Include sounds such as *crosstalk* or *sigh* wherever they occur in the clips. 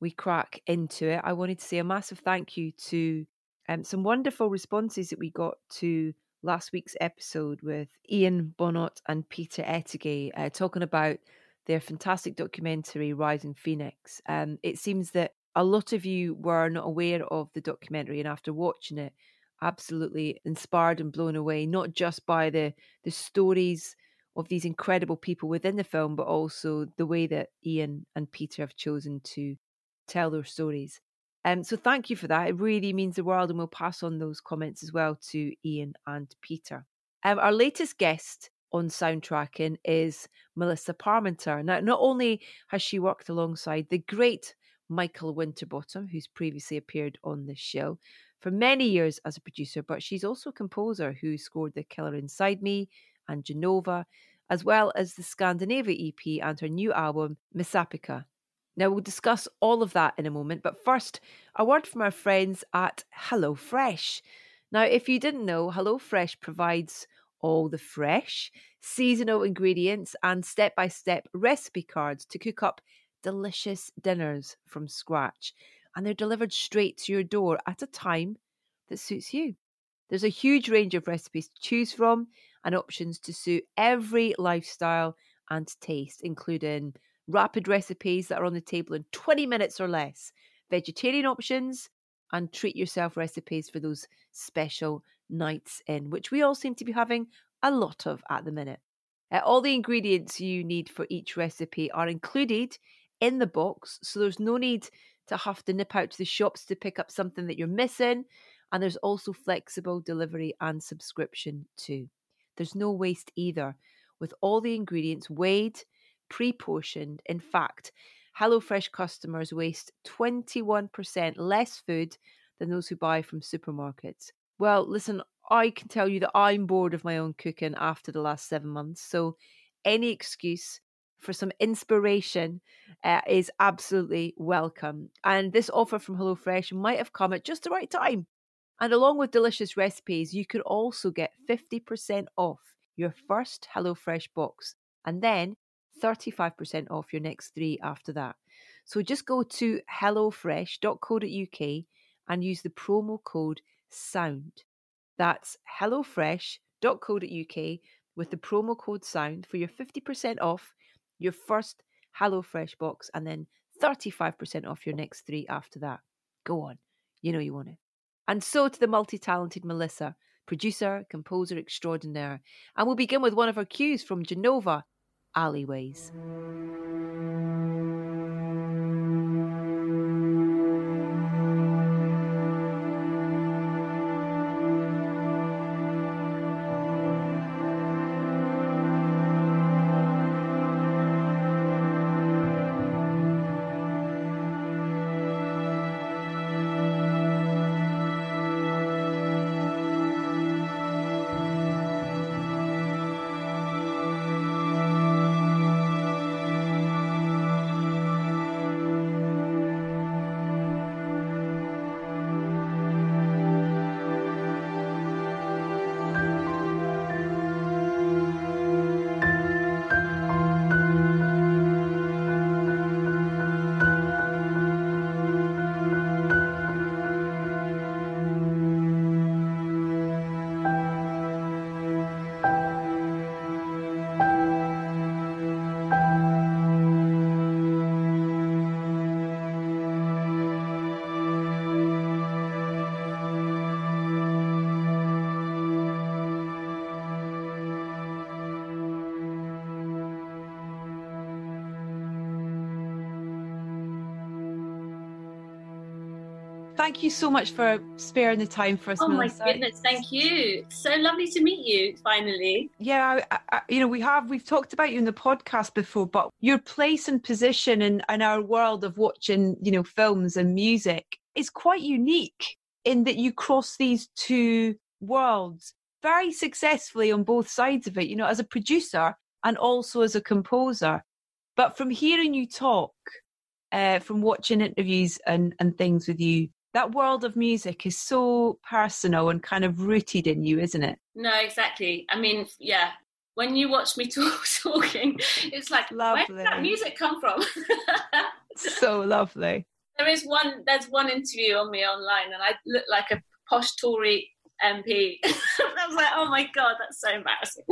we crack into it, I wanted to say a massive thank you to um, some wonderful responses that we got to last week's episode with Ian Bonhôte and Peter Ettedgui uh, talking about their fantastic documentary, Rising Phoenix. Um, it seems that a lot of you were not aware of the documentary, and after watching it, absolutely inspired and blown away, not just by the the stories of these incredible people within the film, but also the way that Ian and Peter have chosen to tell their stories. Um, so thank you for that. It really means the world, and we'll pass on those comments as well to Ian and Peter. Um, our latest guest on soundtracking is Melissa Parmenter. Now, not only has she worked alongside the great Michael Winterbottom, who's previously appeared on this show, for many years as a producer, but she's also a composer who scored The Killer Inside Me and Genova, as well as the Scandinavia EP and her new album, Messapica. Now, we'll discuss all of that in a moment, but first, a word from our friends at HelloFresh. Now, if you didn't know, HelloFresh provides all the fresh, seasonal ingredients and step by step recipe cards to cook up delicious dinners from scratch. And they're delivered straight to your door at a time that suits you. There's a huge range of recipes to choose from and options to suit every lifestyle and taste, including rapid recipes that are on the table in 20 minutes or less, vegetarian options, and treat yourself recipes for those special nights in, which we all seem to be having a lot of at the minute. Uh, all the ingredients you need for each recipe are included in the box, so there's no need to have to nip out to the shops to pick up something that you're missing. And there's also flexible delivery and subscription too. There's no waste either, with all the ingredients weighed pre portioned. In fact, HelloFresh customers waste 21% less food than those who buy from supermarkets. Well, listen, I can tell you that I'm bored of my own cooking after the last seven months. So, any excuse for some inspiration uh, is absolutely welcome. And this offer from HelloFresh might have come at just the right time. And along with delicious recipes, you could also get 50% off your first HelloFresh box. And then 35% off your next three after that. So just go to hellofresh.co.uk and use the promo code SOUND. That's hellofresh.co.uk with the promo code SOUND for your 50% off your first HelloFresh box and then 35% off your next three after that. Go on, you know you want it. And so to the multi talented Melissa, producer, composer extraordinaire. And we'll begin with one of her cues from Genova alleyways. Thank you so much for sparing the time for us. Oh Melissa. my goodness, thank you. So lovely to meet you finally. Yeah, I, I, you know, we have we've talked about you in the podcast before, but your place and position in, in our world of watching, you know, films and music is quite unique in that you cross these two worlds very successfully on both sides of it, you know, as a producer and also as a composer. But from hearing you talk, uh, from watching interviews and, and things with you, that world of music is so personal and kind of rooted in you, isn't it? No, exactly. I mean, yeah. When you watch me *laughs* talk, talking, it's like, lovely. where did that music come from? so lovely. *laughs* There is one. There's one interview on me online, and I look like a posh Tory MP. *laughs* I was like, oh my god, that's so embarrassing.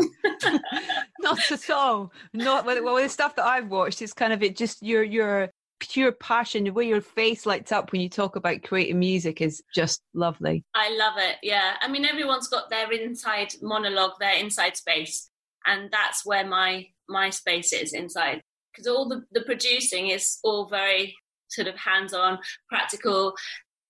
Not at all. Not well. The stuff that I've watched is kind of it. Just your your pure passion, the way your face lights up when you talk about creating music is just lovely. I love it. Yeah, I mean, everyone's got their inside monologue, their inside space, and that's where my my space is inside. Because all the the producing is all very sort of hands on, practical,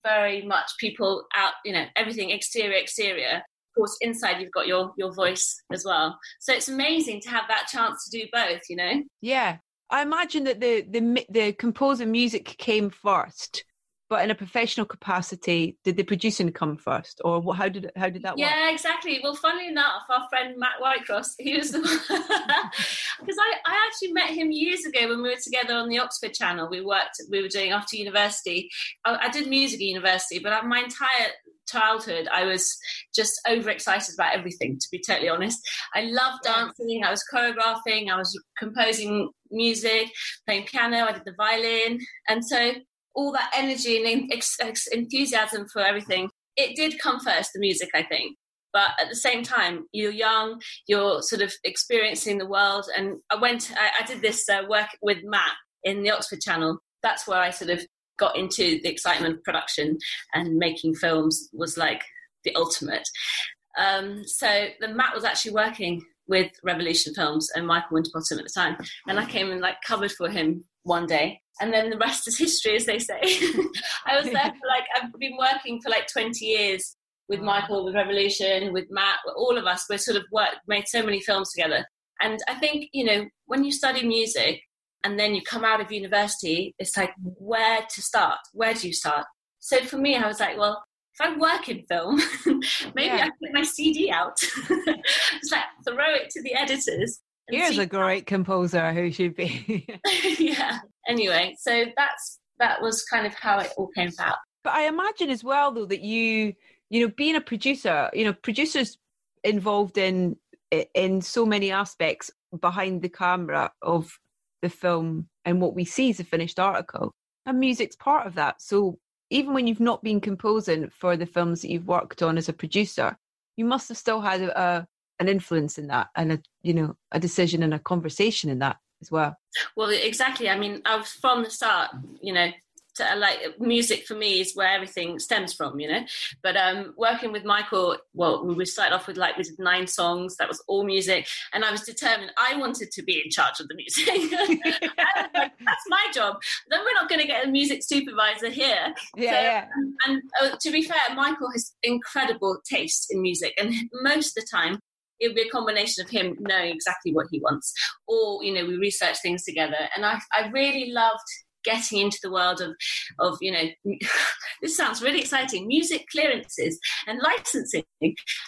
very much people out, you know, everything exterior, exterior. Of course, inside you've got your your voice as well. So it's amazing to have that chance to do both, you know. Yeah, I imagine that the the the composing music came first, but in a professional capacity, did the producing come first, or what, how did how did that yeah, work? Yeah, exactly. Well, funnily enough, our friend Matt Whitecross, he was the *laughs* because I I actually met him years ago when we were together on the Oxford Channel. We worked, we were doing after university. I, I did music at university, but uh, my entire childhood i was just overexcited about everything to be totally honest. I loved dancing i was choreographing i was composing music playing piano i did the violin. And so all that energy and enthusiasm for everything it did come first the music i think. But at the same time you're young you're sort of experiencing the world. And i went i, I did this uh, work with matt in the oxford channel. That's where i sort of got into the excitement of production and making films was like the ultimate. Um, so the Matt was actually working with Revolution Films and Michael Winterbottom at the time, and I came and like covered for him one day, and then the rest is history, as they say. *laughs* I was there for like I've been working for like twenty years with Michael, with Revolution, with Matt, all of us. We're sort of worked, made so many films together, and I think you know when you study music and then you come out of university, it's like where to start? Where do you start? So for me, I was like, well, if I work in film, *laughs* maybe yeah. I put my CD out. *laughs* it's like throw it to the editors. Here's a great composer who should be. *laughs* yeah. Anyway, so that's that was kind of how it all came about. But I imagine as well, though, that you, you know, being a producer, you know, producers involved in in so many aspects behind the camera of the film and what we see is a finished article. And music's part of that. So even when you've not been composing for the films that you've worked on as a producer, you must have still had a, a an influence in that and a you know a decision and a conversation in that as well. Well, exactly. I mean, I was from the start, you know, to, like music for me is where everything stems from, you know. But um, working with Michael, well, we started off with like we did nine songs. That was all music, and I was determined. I wanted to be in charge of the music. *laughs* like, That's my job. Then we're not going to get a music supervisor here. Yeah. So, yeah. And, and uh, to be fair, Michael has incredible taste in music, and most of the time it would be a combination of him knowing exactly what he wants or you know we research things together and i, I really loved getting into the world of of you know *laughs* this sounds really exciting music clearances and licensing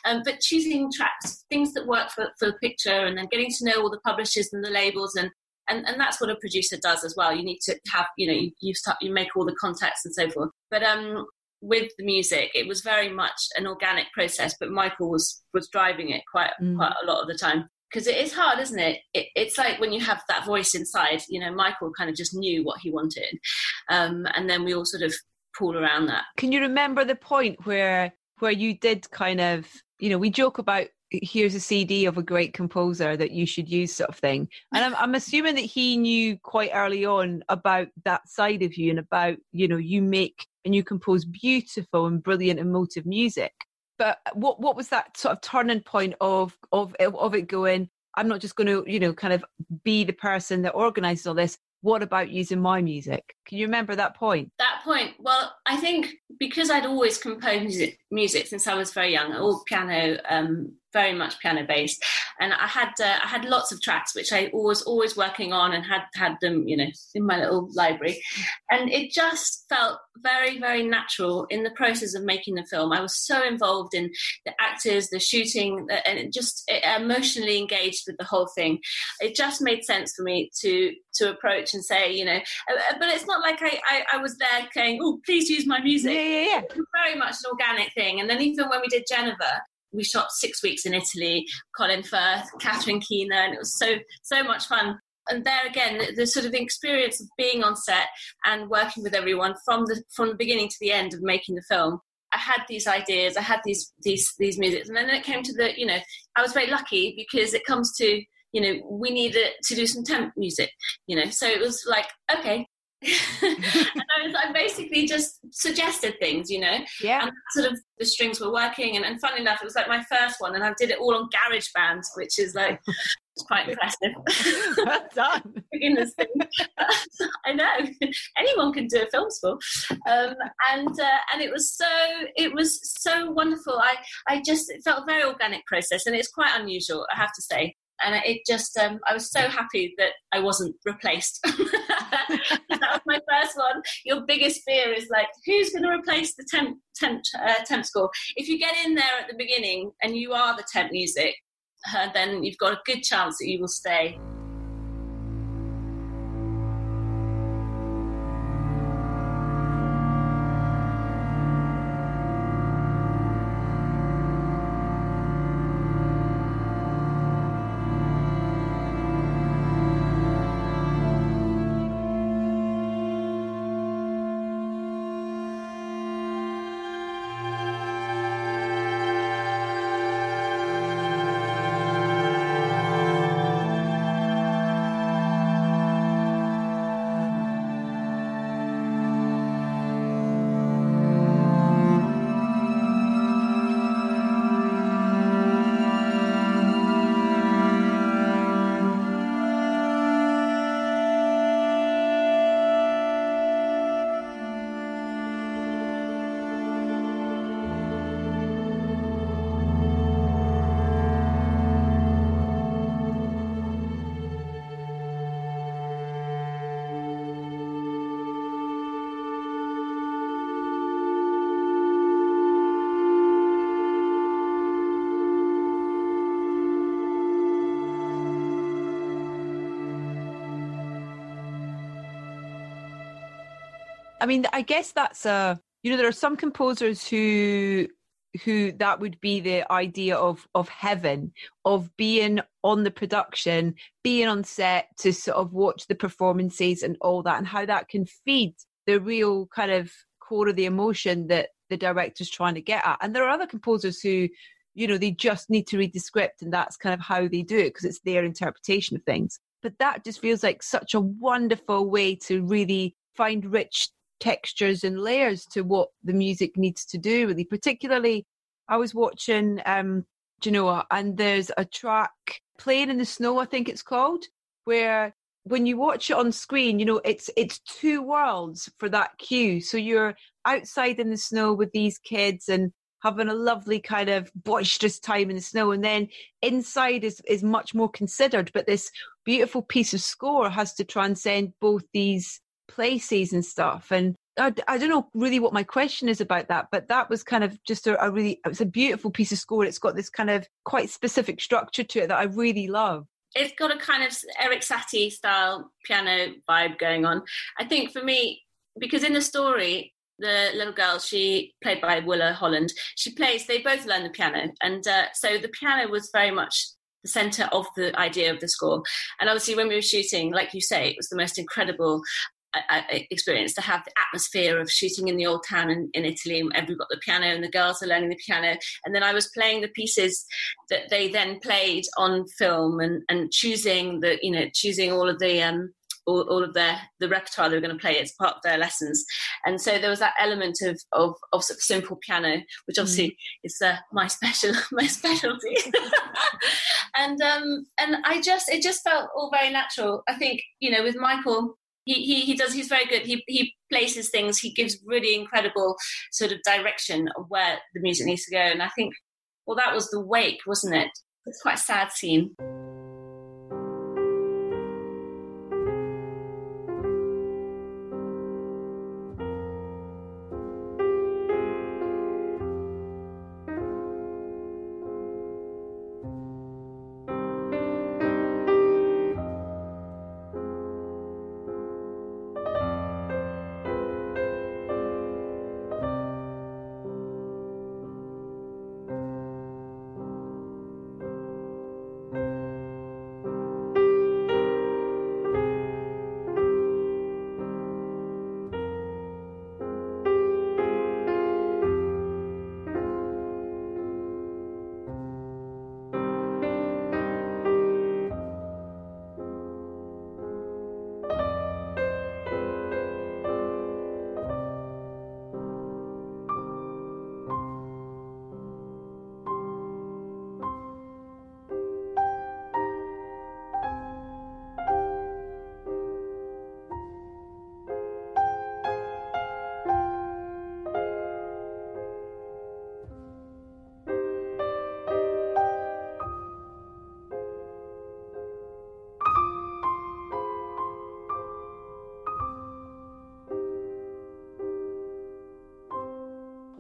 um, but choosing tracks things that work for, for the picture and then getting to know all the publishers and the labels and and, and that's what a producer does as well. You need to have you know you, you start you make all the contacts and so forth. But um with the music it was very much an organic process but michael was was driving it quite mm. quite a lot of the time because it is hard, isn't it? it? It's like when you have that voice inside. You know, Michael kind of just knew what he wanted, um, and then we all sort of pull around that. Can you remember the point where where you did kind of, you know, we joke about here's a CD of a great composer that you should use, sort of thing. And I'm, I'm assuming that he knew quite early on about that side of you and about, you know, you make and you compose beautiful and brilliant emotive music but what what was that sort of turning point of of of it going i'm not just going to you know kind of be the person that organizes all this what about using my music? Can you remember that point? That point. Well, I think because I'd always composed music, music since I was very young, all piano, um, very much piano based, and I had uh, I had lots of tracks which I was always working on and had had them, you know, in my little library, and it just felt very very natural in the process of making the film. I was so involved in the actors, the shooting, and just emotionally engaged with the whole thing. It just made sense for me to to approach and say, you know, uh, uh, but it's not like I, I, I was there saying, oh, please use my music. Yeah, yeah, yeah. very much an organic thing. And then even when we did Genova, we shot six weeks in Italy, Colin Firth, Catherine Keener, and it was so, so much fun. And there again, the, the sort of experience of being on set and working with everyone from the from the beginning to the end of making the film I had these ideas, I had these these these musics, and then it came to the you know I was very lucky because it comes to you know we needed to do some temp music, you know, so it was like okay. *laughs* and I, was, I basically just suggested things, you know. Yeah. And sort of the strings were working, and, and funny enough, it was like my first one, and I did it all on garage GarageBand, which is like *laughs* it's quite impressive. *laughs* well done. Goodness I know anyone can do a film score, um, and uh, and it was so it was so wonderful. I I just it felt a very organic process, and it's quite unusual, I have to say. And it just um, I was so happy that I wasn't replaced. *laughs* that was my first one. Your biggest fear is like who's going to replace the temp temp uh, temp score? If you get in there at the beginning and you are the temp music, uh, then you've got a good chance that you will stay. I mean, I guess that's a you know there are some composers who who that would be the idea of of heaven of being on the production being on set to sort of watch the performances and all that and how that can feed the real kind of core of the emotion that the director's trying to get at. And there are other composers who you know they just need to read the script and that's kind of how they do it because it's their interpretation of things. But that just feels like such a wonderful way to really find rich textures and layers to what the music needs to do really. Particularly i was watching um genoa and there's a track playing in the snow i think it's called where when you watch it on screen you know it's it's two worlds for that cue. So you're outside in the snow with these kids and having a lovely kind of boisterous time in the snow and then inside is is much more considered. But this beautiful piece of score has to transcend both these places and stuff. And I, I don't know really what my question is about that, but that was kind of just a, a really, it was a beautiful piece of score. It's got this kind of quite specific structure to it that I really love it's got a kind of Erik Satie style piano vibe going on. I think for me, because in the story, the little girl, she played by Willa Holland, she plays, they both learn the piano. And uh, so the piano was very much the center of the idea of the score. And obviously, when we were shooting, like you say, it was the most incredible experience to have the atmosphere of shooting in the old town in, in Italy and we've got the piano and the girls are learning the piano. And then I was playing the pieces that they then played on film and, and choosing the you know choosing all of the um, all, all, of their the repertoire they were going to play as part of their lessons. And so there was that element of of, of, sort of simple piano which obviously mm. is uh, my special *laughs* my specialty. *laughs* And um and I just it just felt all very natural. I think you know with Michael he, he does. He's very good. He he places things. He gives really incredible sort of direction of where the music needs to go. And I think, well, that was the wake, wasn't it? It's quite a sad scene.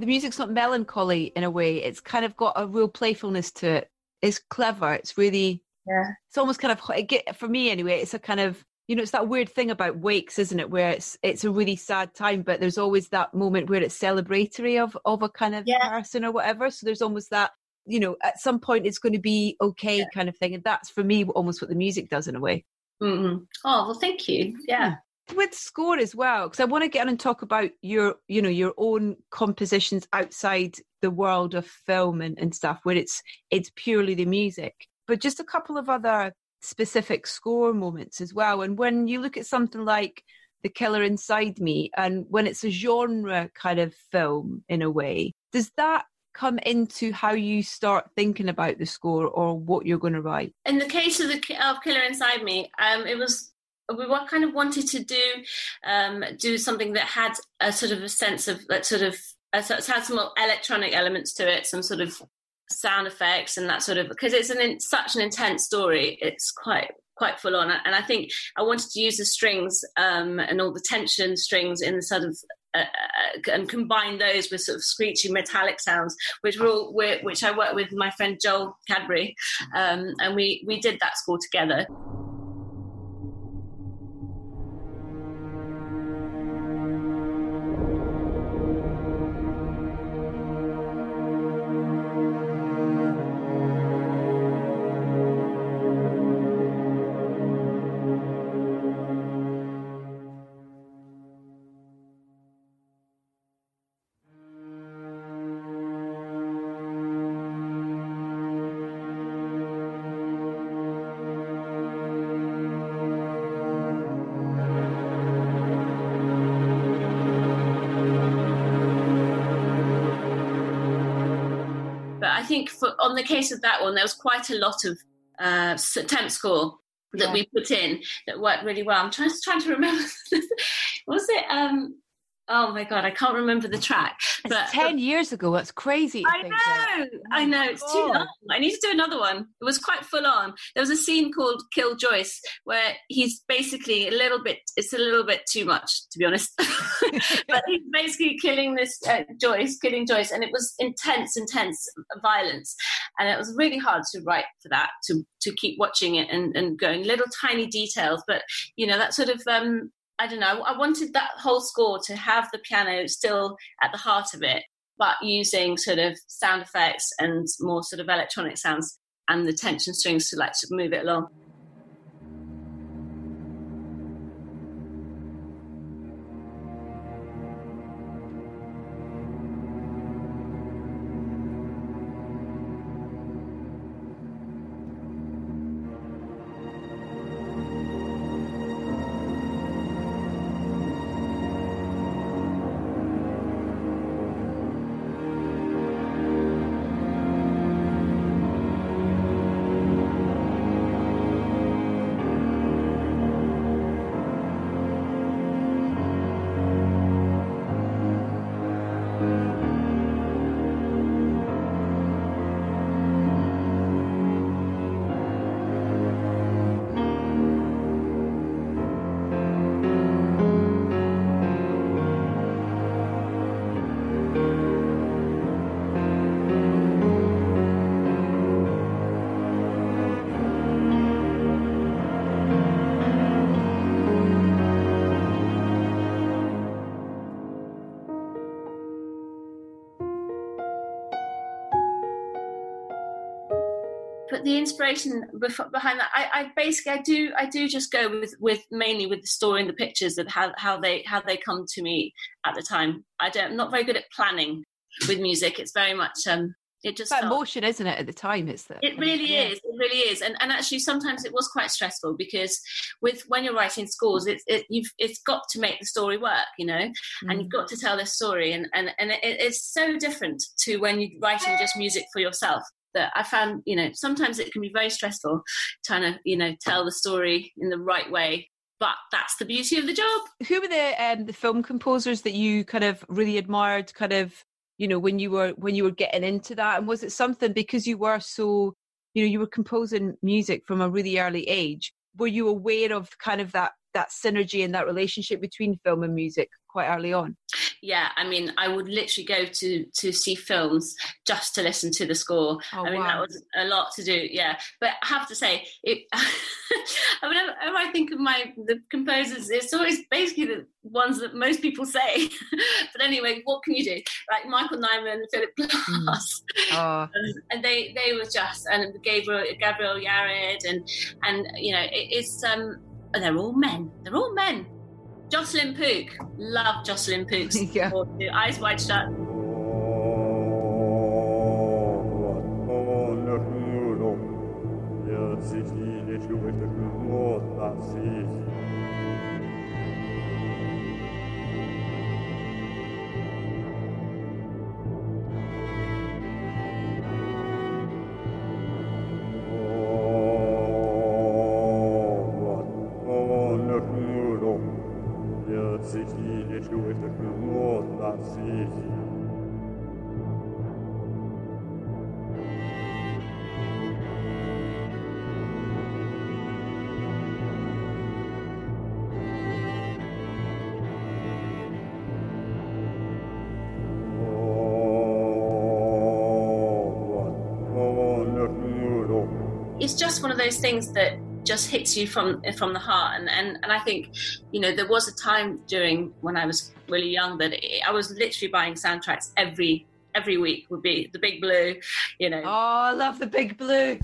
The music's not melancholy in a way. It's kind of got a real playfulness to it. It's clever. It's really, yeah. It's almost kind of for me anyway. It's a kind of you know, it's that weird thing about wakes, isn't it? Where it's it's a really sad time, but there's always that moment where it's celebratory of of a kind of yeah. person or whatever. So there's almost that, you know, at some point it's going to be okay yeah. kind of thing, and that's for me almost what the music does in a way. Mm-hmm. Oh well, thank you. Yeah with score as well because i want to get on and talk about your you know your own compositions outside the world of film and, and stuff where it's it's purely the music but just a couple of other specific score moments as well. And when you look at something like the killer inside me and when it's a genre kind of film in a way does that come into how you start thinking about the score or what you're going to write? In the case of the of killer inside me um it was we kind of wanted to do um, do something that had a sort of a sense of that sort of uh, so had some electronic elements to it, some sort of sound effects and that sort of because it's an such an intense story. It's quite quite full on, and I think I wanted to use the strings um, and all the tension strings in the sort of uh, uh, and combine those with sort of screechy metallic sounds, which were all, which I worked with my friend Joel Cadbury, um, and we we did that score together. Think for, on the case of that one, there was quite a lot of uh, temp score that yeah. we put in that worked really well. I'm trying, trying to remember. *laughs* was it? Um, oh my god, I can't remember the track. But it's ten years ago. That's crazy. I know. Oh I know. It's too long. I need to do another one. It was quite full on. There was a scene called "Kill Joyce" where he's basically a little bit. It's a little bit too much, to be honest. *laughs* but he's basically killing this uh, Joyce, killing Joyce, and it was intense, intense violence, and it was really hard to write for that. To to keep watching it and, and going little tiny details, but you know that sort of um, I don't know, I wanted that whole score to have the piano still at the heart of it, but using sort of sound effects and more sort of electronic sounds and the tension strings to like to move it along. But the inspiration behind that, I, I, basically I do I do just go with with mainly with the story and the pictures that how how they how they come to me at the time. I don't I'm not very good at planning with music. It's very much um it just that emotion isn't it at the time it's the it really yeah. is it really is and and actually sometimes it was quite stressful because with when you're writing scores it's it, you've it's got to make the story work you know mm. and you've got to tell this story and and and it, it's so different to when you're writing just music for yourself that I found, you know, sometimes it can be very stressful trying to, you know, tell the story in the right way. But that's the beauty of the job. Who were the um, the film composers that you kind of really admired, kind of you know when you were when you were getting into that and was it something because you were so you know you were composing music from a really early age were you aware of kind of that that synergy and that relationship between film and music quite early on yeah i mean i would literally go to to see films just to listen to the score oh, i mean wow. that was a lot to do yeah but i have to say it *laughs* whenever, whenever i think of my the composers it's always basically the ones that most people say *laughs* but anyway what can you do like michael nyman philip hmm. glass *laughs* mm. oh. and they they were just and gabriel gabriel yared and and you know it, it's um they're all men they're all men Jocelyn Pook. Love Jocelyn Pook's *laughs* yeah. Eyes Wide Shut. Just one of those things that just hits you from from the heart. And, and and I think you know there was a time during when I was really young that it, I was literally buying soundtracks every every week would be the big blue you know. Oh I love the big blue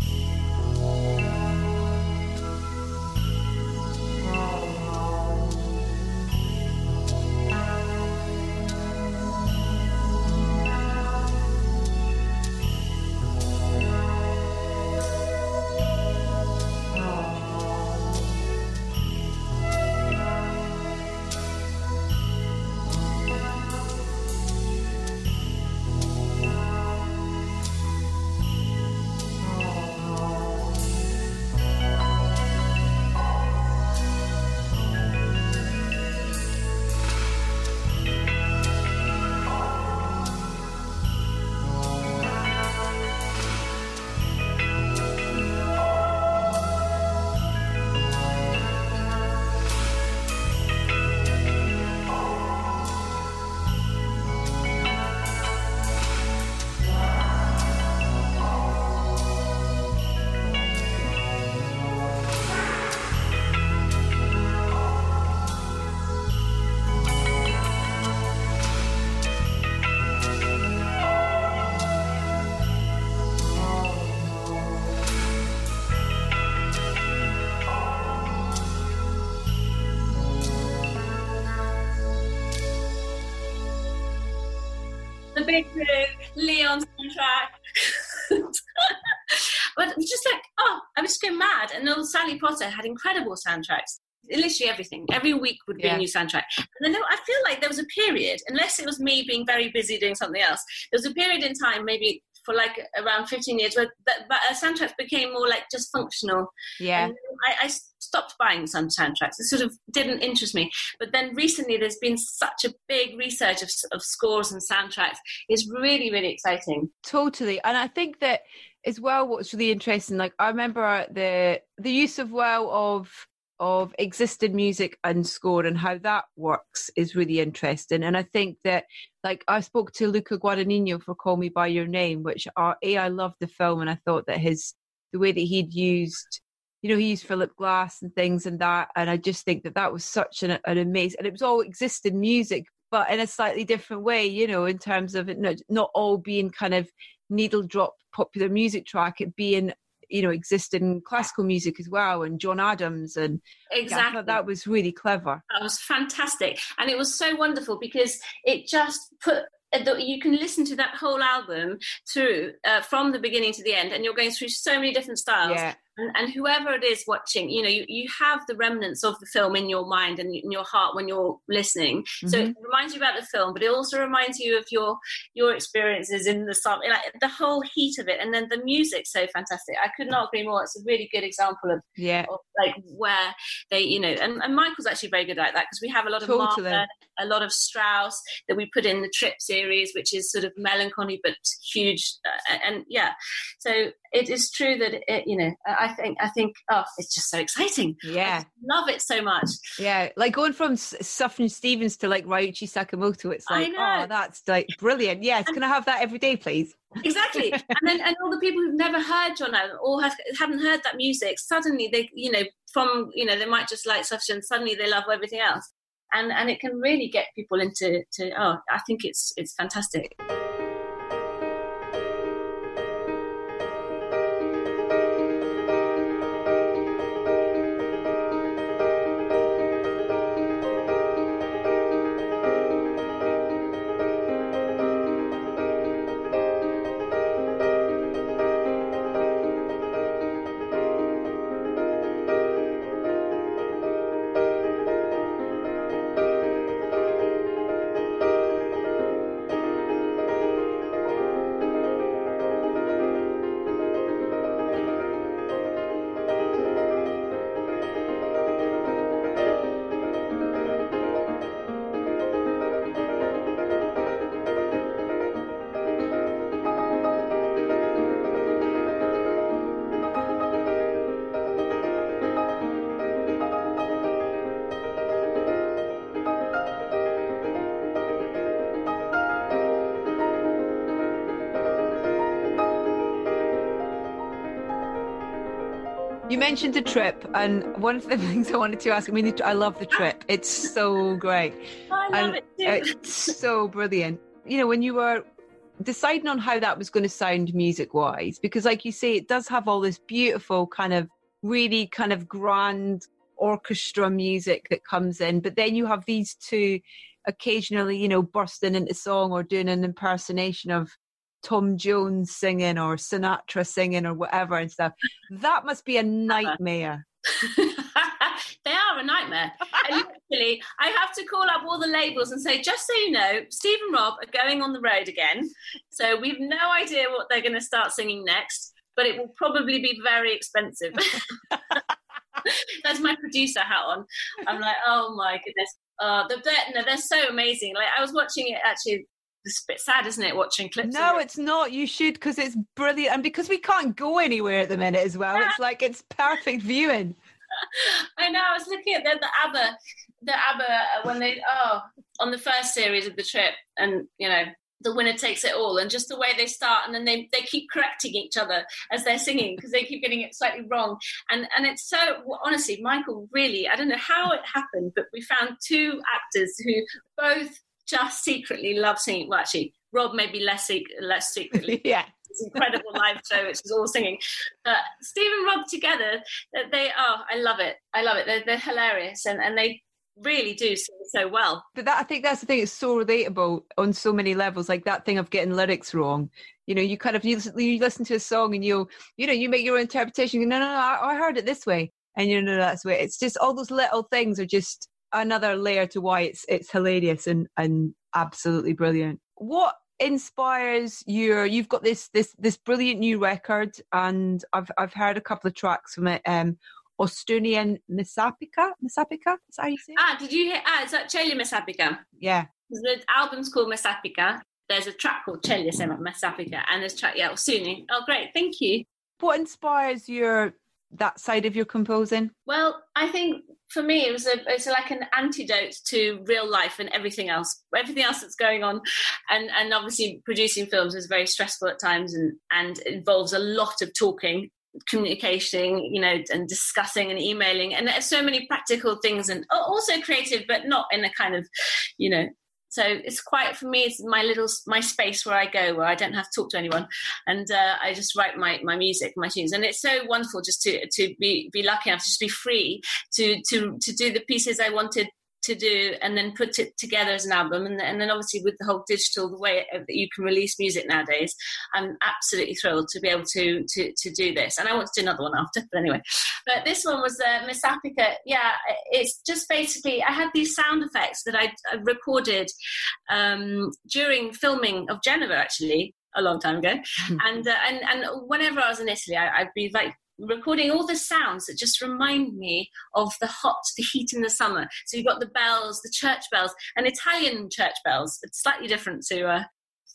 big Leon soundtrack. *laughs* but it was just like, oh, I was just going mad. And then Sally Potter had incredible soundtracks. Literally everything. Every week would be yeah. a new soundtrack. And then I feel like there was a period, unless it was me being very busy doing something else, there was a period in time, maybe for like around 15 years where that, but, uh, soundtracks became more like just functional. Yeah. I, I, stopped buying some soundtracks. It sort of didn't interest me. But then recently there's been such a big research of, of scores and soundtracks. It's really, really exciting. Totally. And I think that as well, what's really interesting, like I remember the the use of well of of existing music and score and how that works is really interesting. And I think that, like, I spoke to Luca Guadagnino for "Call Me by Your Name," which are a I loved the film, and I thought that his the way that he'd used, you know, he used Philip Glass and things and that, and I just think that that was such an, an amazing, and it was all existing music, but in a slightly different way, you know, in terms of it not, not all being kind of needle drop popular music track, it being you know existed in classical music as well and john adams and exactly. yeah, that was really clever. That was fantastic. And it was so wonderful because it just put you can listen to that whole album through uh, from the beginning to the end and you're going through so many different styles. Yeah and, and, whoever it is watching you know you, you have the remnants of the film in your mind and in your heart when you're listening mm-hmm. so it mm-hmm. reminds you about the film but it also reminds you of your your experiences in the song like the whole heat of it and then the music's so fantastic i could not agree more it's a really good example of yeah of like where they you know and, and michael's actually very good at that because we have a lot of totally. Mahler, a lot of strauss that we put in the trip series which is sort of melancholy but huge uh, and yeah so it is true that it, you know I think I think oh it's just so exciting. Yeah, love it so much. Yeah, like going from Sufjan Stevens to like Ryuichi Sakamoto, it's like oh that's like brilliant. Yes, and, can I have that every day, please? Exactly, *laughs* and then and all the people who've never heard John Adams or have, haven't heard that music, suddenly they you know from you know they might just like Sufjan, suddenly they love everything else, and and it can really get people into to oh I think it's it's fantastic. You mentioned the trip, and one of the *laughs* things I wanted to ask. I mean, I love the trip. It's so great. I love and it too. It's so brilliant. You know, when you were deciding on how that was going to sound music wise, because, like you say, it does have all this beautiful kind of really kind of grand orchestra music that comes in, but then you have these two occasionally, you know, bursting into song or doing an impersonation of Tom Jones singing or Sinatra singing or whatever and stuff. That must be a nightmare. *laughs* they are a nightmare. and literally, I have to call up all the labels and say, just so you know, Steve and Rob are going on the road again. So we've no idea what they're going to start singing next, but it will probably be very expensive. *laughs* That's my producer hat on. I'm like, oh my goodness. Uh, they're, no, they're so amazing. Like I was watching it actually it's a bit sad, isn't it, watching clips? No, it's not. You should because it's brilliant, and because we can't go anywhere at the minute as well. It's like it's perfect viewing. *laughs* I know. I was looking at the, the ABBA, the ABBA uh, when they oh on the first series of the trip, and you know the winner takes it all and just the way they start and then they, they keep correcting each other as they're singing because they keep getting it slightly wrong and and it's so honestly michael really i don't know how it happened but we found two actors who both just secretly love singing. Well, actually, Rob maybe less less secretly. *laughs* yeah. It's incredible live show, which is all singing. But Steve and Rob together, they are. I love it. I love it. They're, they're hilarious, and and they really do sing so well. But that I think that's the thing. It's so relatable on so many levels. Like that thing of getting lyrics wrong. You know, you kind of you, you listen to a song and you you know you make your own interpretation. You go, no, no, no, I, I heard it this way, and you know that's way. It's just all those little things are just another layer to why it's it's hilarious and and absolutely brilliant. What inspires your you've got this this this brilliant new record and I've I've heard a couple of tracks from it. Um Austunian Messapica Messapica, Is how you say Ah, did you hear ah, is that Celia Messapica. Yeah. The album's called Messapica. There's a track called Celia Messapica and there's track yeah, Ostuni. Oh great, thank you. What inspires your that side of your composing? Well, I think for me it was a it's like an antidote to real life and everything else everything else that's going on and and obviously producing films is very stressful at times and and involves a lot of talking communicating you know and discussing and emailing and there's so many practical things and oh, also creative but not in a kind of you know so it's quite for me it's my little my space where i go where i don't have to talk to anyone. And uh, i just write my my music my tunes. And it's so wonderful just to to be be lucky enough to just be free to to to do the pieces i wanted to do and then put it together as an album. And, and then obviously with the whole digital the way that you can release music nowadays i'm absolutely thrilled to be able to to, to do this. And i want to do another one after but anyway. But this one was uh, Messapica. yeah it's just basically i had these sound effects that i, I recorded um, during filming of Genova actually a long time ago. *laughs* And uh, and and whenever i was in italy I, i'd be like recording all the sounds that just remind me of the hot, the heat in the summer. So you've got the bells, the church bells, and Italian church bells. It's slightly different to uh,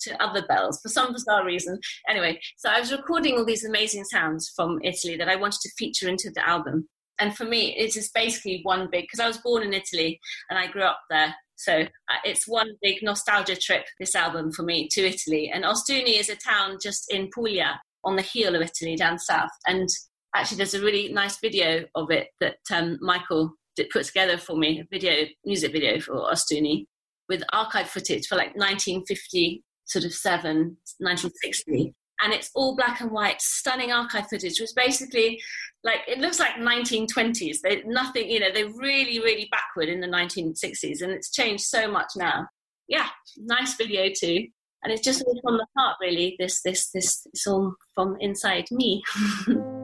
to other bells for some bizarre reason. Anyway, so I was recording all these amazing sounds from Italy that I wanted to feature into the album. And for me, it is basically one big because I was born in Italy and I grew up there. So uh, it's one big nostalgia trip, this album for me to Italy. And Ostuni is a town just in Puglia on the heel of Italy down south. And actually there's a really nice video of it that um, Michael did put together for me, a video, music video for Ostuni with archive footage for like 1950, sort of seven, 1960. And it's all black and white, stunning archive footage, which basically like it looks like 1920s. They nothing, you know, they're really, really backward in the 1960s, and it's changed so much now. Yeah, nice video too, and it's just all from the heart, really. This, this, this, it's all from inside me. *laughs*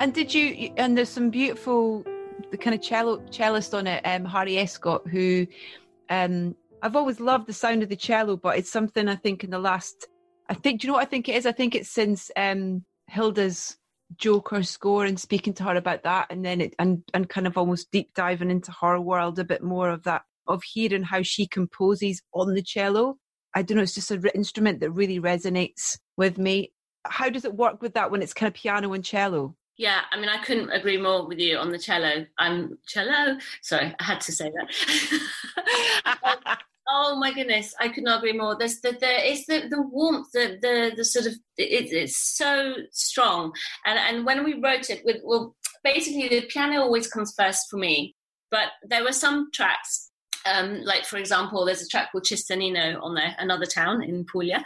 And did you? And there's some beautiful, the kind of cello cellist on it, um, Harry Escott, who um, I've always loved the sound of the cello, but it's something I think in the last, I think, do you know what I think it is? I think it's since um, Hildur's Joker score and speaking to her about that, and then it and and kind of almost deep diving into her world a bit more of that of hearing how she composes on the cello. I don't know, it's just an instrument that really resonates with me. How does it work with that when it's kind of piano and cello? Yeah, I mean, I couldn't agree more with you on the cello. I'm cello. Sorry, I had to say that. *laughs* oh my goodness, I could not agree more. There's the, the the, the warmth, the, the the sort of it, it's so strong. And and when we wrote it with well, basically the piano always comes first for me. But there were some tracks um, like for example, there's a track called Cisternino on there, another town in Puglia,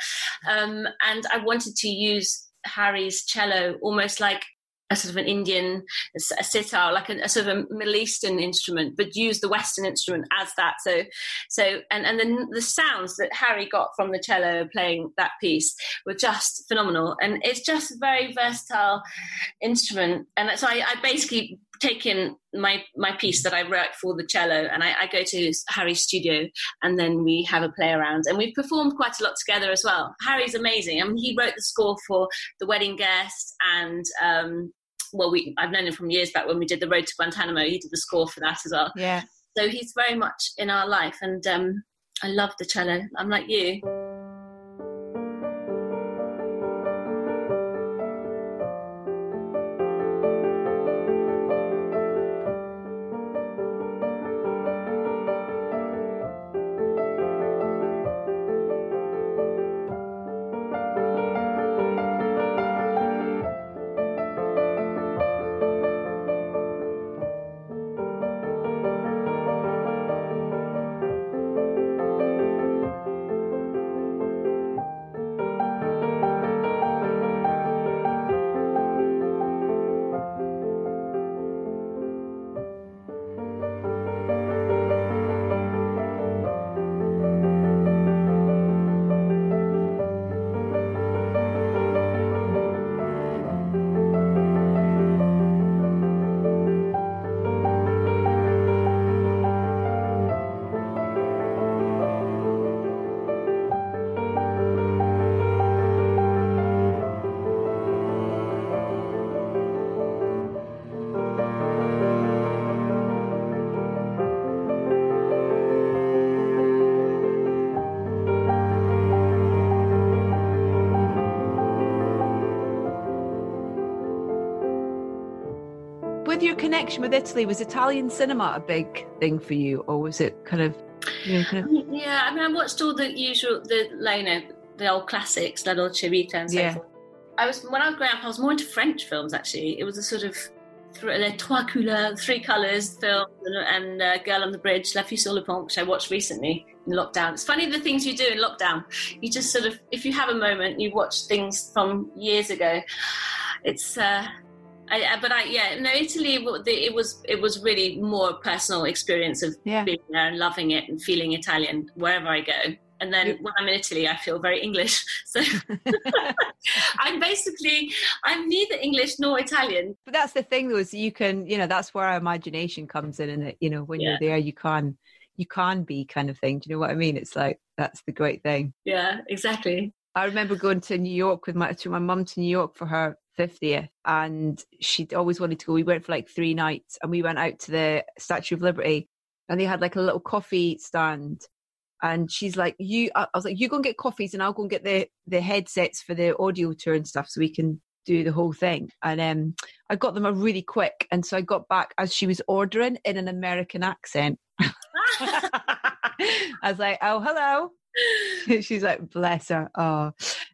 um, and I wanted to use Harry's cello almost like a sort of an Indian a sitar, like a, a, sort of a Middle Eastern instrument, but use the Western instrument as that. So, so and and then the sounds that Harry got from the cello playing that piece were just phenomenal, and it's just a very versatile instrument. And so I, I basically taken my my piece that I wrote for the cello, and I, I, go to Harry's studio, and then we have a play around, and we've performed quite a lot together as well. Harry's amazing. I mean, he wrote the score for The Wedding Guest, and um, well, we I've known him from years back when we did the Road to Guantanamo. He did the score for that as well. Yeah. So he's very much in our life, and um, I love the cello. I'm like you. With your connection with Italy, was Italian cinema a big thing for you, or was it kind of, you know, kind of... Yeah, I mean, I watched all the usual, the like, you know, the old classics, La Dolce Vita, and so yeah. forth. I was when I was growing up, I was more into French films. Actually, it was a sort of Les Trois Couleurs, Three Colours film, and, and uh, Girl on the Bridge, La Fille sur le Pont, which I watched recently in lockdown. It's funny the things you do in lockdown. You just sort of, if you have a moment, you watch things from years ago. It's, uh, I, but I, yeah, no, Italy. It was, it was really more personal experience of yeah. being there and loving it and feeling Italian wherever I go. And then when I'm in Italy, I feel very English. *laughs* So *laughs* *laughs* I'm basically I'm neither English nor Italian. But that's the thing, though, is you can, you know, that's where our imagination comes in, and you know, when yeah. you're there, you can you can be kind of thing. Do you know what I mean? It's like that's the great thing. Yeah, exactly. I remember going to New York with my to my mum to New York for her 50th and she'd always wanted to go. We went for like three nights and we went out to the Statue of Liberty and they had like a little coffee stand and she's like, "You," I was like, "You go and get coffees, and I'll go and get the the headsets for the audio tour and stuff, so we can do the whole thing." And um, I got them a really quick, and so I got back as she was ordering in an American accent. *laughs* I was like, "Oh, hello." *laughs* She's like, "Bless her." Oh,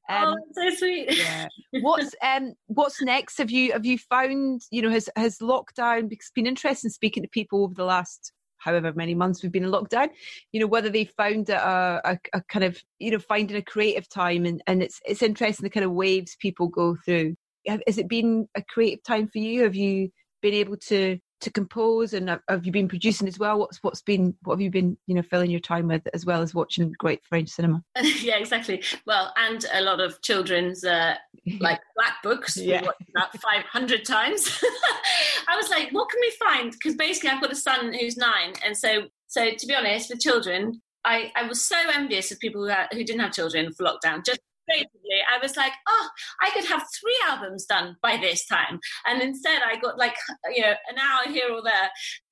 um, oh, so sweet. yeah. *laughs* What's um What's next? Have you have you found you know has has lockdown? Because it's been interesting speaking to people over the last however many months we've been in lockdown you know whether they found a, a, a, kind of you know finding a creative time and, and it's it's interesting the kind of waves people go through has it been a creative time for you have you been able to to compose and have you been producing as well? What's what's been what have you been you know filling your time with as well as watching great french cinema? *laughs* Yeah exactly. Well and a lot of children's uh, *laughs* like black books. Yeah. about 500 times. *laughs* I was like what can we find? Because basically i've got a son who's nine and so so to be honest with children I, I was so envious of people who, had, who didn't have children for lockdown just basically I was like, oh, I could have three albums done by this time. And instead I got like, you know, an hour here or there.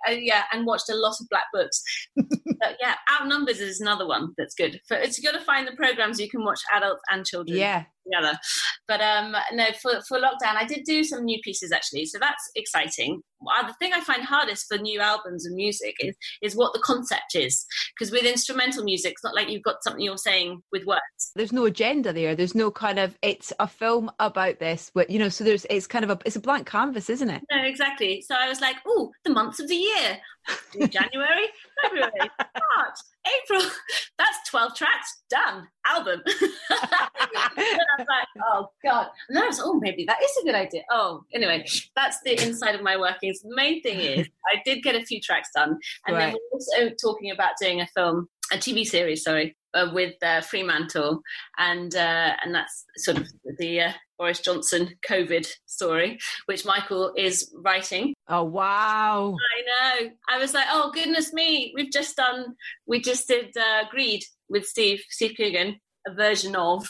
Uh, yeah, and watched a lot of black books. *laughs* but yeah, Outnumbered is another one that's good. For, it's got to find the programs you can watch adults and children. Yeah, together. But um, no, for, for lockdown, I did do some new pieces actually, so that's exciting. Uh, the thing I find hardest for new albums and music is, is what the concept is, because with instrumental music, it's not like you've got something you're saying with words. There's no agenda there. There's no kind of it's a film about this, but you know, so there's it's kind of a it's a blank canvas, isn't it? No, exactly. So I was like, oh, the months of the year, January, February, *laughs* March, April. *laughs* That's 12 tracks, done, album. *laughs* I was like, oh God. And then I was, oh, maybe that is a good idea. Oh, anyway, that's the inside of my workings. The main thing is I did get a few tracks done. And right. then we're also talking about doing a film, a TV series, sorry, uh, with uh, Fremantle, and uh, and that's sort of the uh, Boris Johnson COVID story, which Michael is writing. Oh wow! I know. I was like, oh goodness me, we've just done, we just did uh, Greed with Steve Steve Coogan, a version of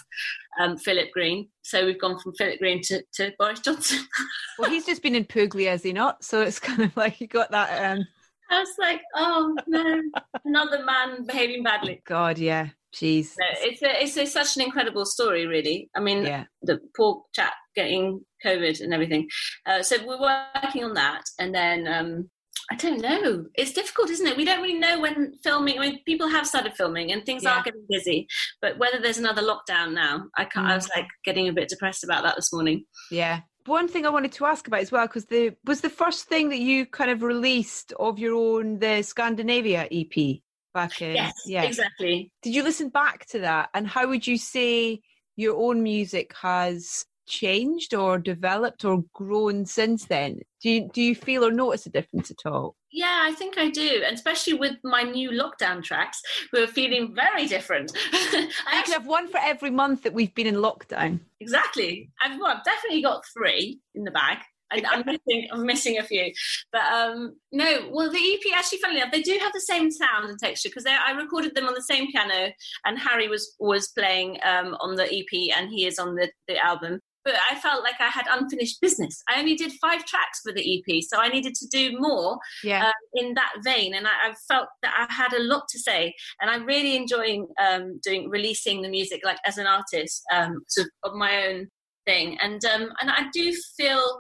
um, Philip Green. So we've gone from Philip Green to, to Boris Johnson. *laughs* well, he's just been in Puglia, has he not? So it's *laughs* kind of like you got that. Um... I was like, oh no, another man behaving badly. God, yeah. Jeez. No, it's a, it's a, such an incredible story, really. I mean, yeah. the poor chap getting COVID and everything. Uh, so we're working on that, and then um, I don't know. It's difficult, isn't it? We don't really know when filming. I mean, people have started filming, and things yeah. are getting busy. But whether there's another lockdown now, I can't. Mm. I was like getting a bit depressed about that this morning. Yeah. One thing I wanted to ask about as well, because the was the first thing that you kind of released of your own the Scandinavia EP back in. Yes, yeah, exactly. Did you listen back to that, and how would you say your own music has changed or developed or grown since then? Do you, do you feel or notice a difference at all? Yeah, I think I do, and especially with my new lockdown tracks, we're feeling very different. *laughs* I actually have one for every month that we've been in lockdown. Exactly. I've, well, I've definitely got three in the bag. I, am *laughs* missing, I'm missing a few, but um, no. Well, the EP actually, funnily enough, they do have the same sound and texture because I recorded them on the same piano, and Harry was was playing um, on the EP, and he is on the, the album but I felt like I had unfinished business. I only did five tracks for the EP, so I needed to do more yeah. um, in that vein. And I, I, felt that I had a lot to say, and I'm really enjoying um, doing releasing the music like as an artist, um, sort of, of my own thing. And um, and I do feel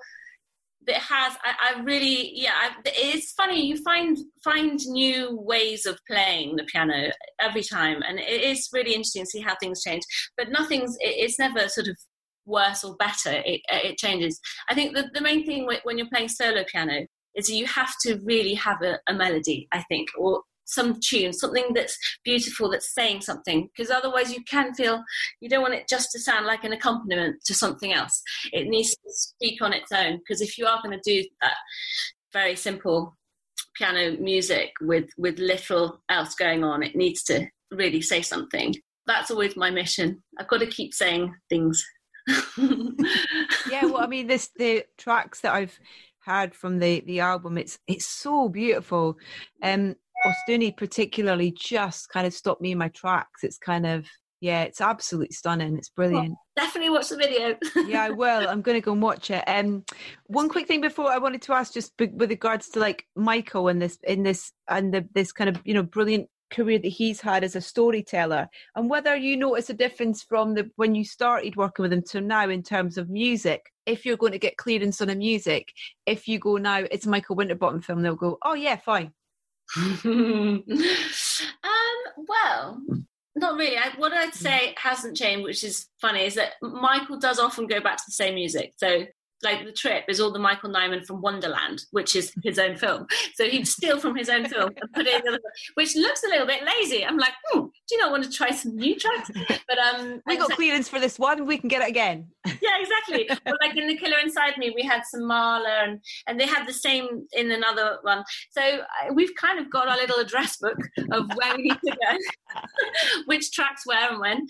it has I, I really yeah I, it's funny you find find new ways of playing the piano every time and it is really interesting to see how things change but nothing's it, it's never sort of worse or better it, uh, it changes i think the, the main thing when you're playing solo piano is you have to really have a, a melody i think or some tune, something that's beautiful, that's saying something, because otherwise you can feel you don't want it just to sound like an accompaniment to something else. It needs to speak on its own, because if you are going to do that very simple piano music with with little else going on, it needs to really say something. That's always my mission. I've got to keep saying things. Yeah, well, I mean, this the tracks that I've heard from the the album. It's it's so beautiful. Um, Ostuni particularly just kind of stopped me in my tracks. It's kind of yeah, it's absolutely stunning. It's brilliant. Well, definitely watch the video. *laughs* yeah, I will. I'm going to go and watch it. Um, one quick thing before I wanted to ask, just with regards to like Michael and this in this and the, this kind of you know brilliant career that he's had as a storyteller, and whether you notice a difference from the when you started working with him to now in terms of music. If you're going to get clearance on a music, if you go now, it's Michael Winterbottom film, they'll go, oh yeah, fine *laughs* um, well, not really. I, what I'd say hasn't changed, which is funny, is that Michael does often go back to the same music. So like the trip is all the Michael Nyman from Wonderland, which is his own film. So he'd steal from his own film and put it in the which looks a little bit lazy. I'm like, hmm, do you not want to try some new tracks? But um, we got so, clearance for this one. We can get it again. *laughs* Yeah, exactly. well, like in The Killer Inside Me, we had some Mahler, and and they had the same in another one. So uh, we've kind of got our little address book of where we need to go, *laughs* which tracks where and when.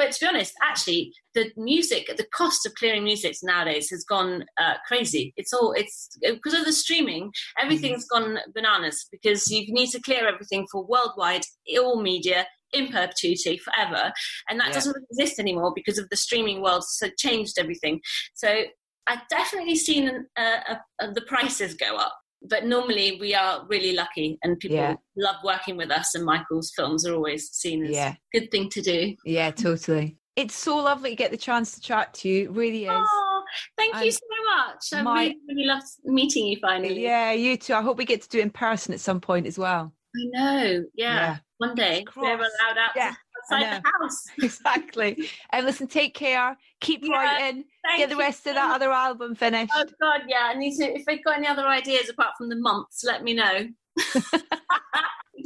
But to be honest, actually, the music, the cost of clearing music nowadays has gone uh, crazy. It's all it's because of the streaming. Everything's mm-hmm. gone bananas because you need to clear everything for worldwide, all media in perpetuity forever, and that yeah. doesn't exist anymore because of the streaming world. So changed everything. So I've definitely seen uh, uh, the prices go up but normally we are really lucky and people yeah. love working with us and michael's films are always seen as yeah. a good thing to do. Yeah totally. It's so lovely to get the chance to chat to you. It really is. Oh, thank and you so much. I my, really, really loved meeting you finally. Yeah you too. I hope we get to do it in person at some point as well. I know. Yeah, yeah. one day. We're allowed out yeah outside the house. *laughs* exactly. And listen, take care. Keep yeah, writing. Get the rest of that other album finished. Oh God, yeah. I need to. If they've got any other ideas apart from the months, let me know. *laughs* *laughs*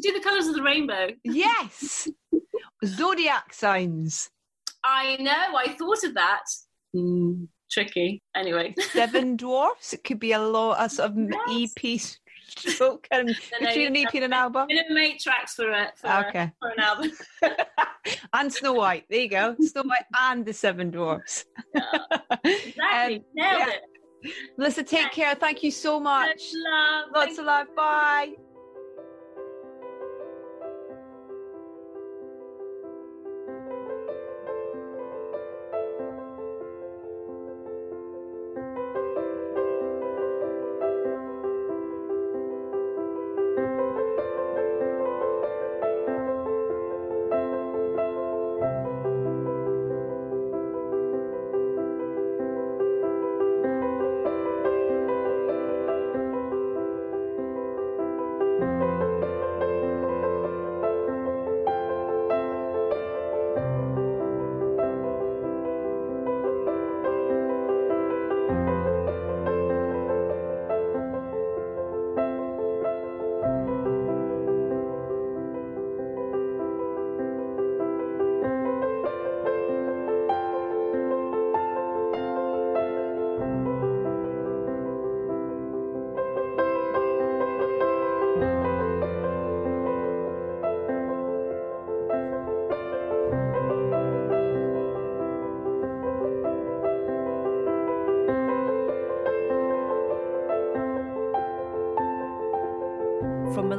do the colours of the rainbow. Yes. Zodiac signs. I know. I thought of that. Mm, tricky. Anyway. Seven dwarfs. It could be a lot. A sort of yes. EP *laughs* stroke and no, between an EP an album? Make tracks for a for, okay. for an album. *laughs* and Snow White. There you go. Snow White and the Seven Dwarfs. Yeah. Exactly. *laughs* Um, Nailed yeah. it. Melissa, take yeah. care. Thank you so much. Love. Lots Thank of love. Bye.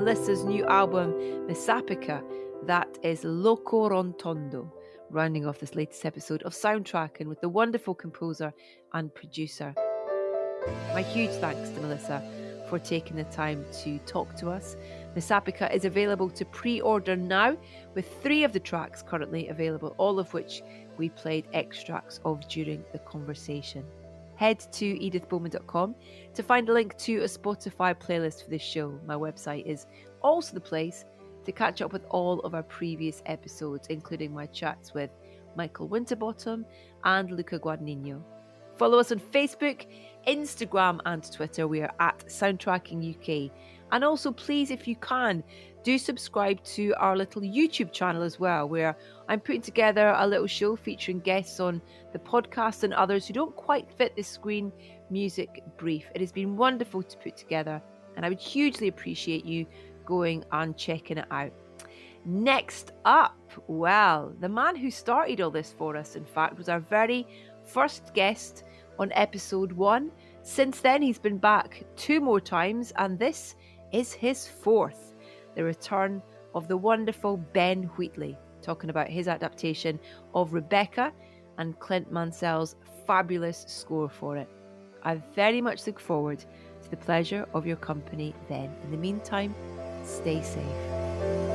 Melissa's new album, Messapica, that is Locorotondo, rounding off this latest episode of Soundtracking with the wonderful composer and producer. My huge thanks to Melissa for taking the time to talk to us. Messapica is available to pre order now, with three of the tracks currently available, all of which we played extracts of during the conversation. Head to edithbowman.com to find a link to a Spotify playlist for this show. My website is also the place to catch up with all of our previous episodes, including my chats with Michael Winterbottom and Luca Guadagnino. Follow us on Facebook, Instagram, and Twitter. We are at Soundtracking UK. And also, please, if you can, do subscribe to our little YouTube channel as well, where I'm putting together a little show featuring guests on the podcast and others who don't quite fit the screen music brief. It has been wonderful to put together, and I would hugely appreciate you going and checking it out. Next up, well, the man who started all this for us, in fact, was our very first guest on episode one. Since then, he's been back two more times, and this is his fourth the return of the wonderful Ben Wheatley, talking about his adaptation of Rebecca and Clint Mansell's fabulous score for it. I very much look forward to the pleasure of your company then. In the meantime, stay safe.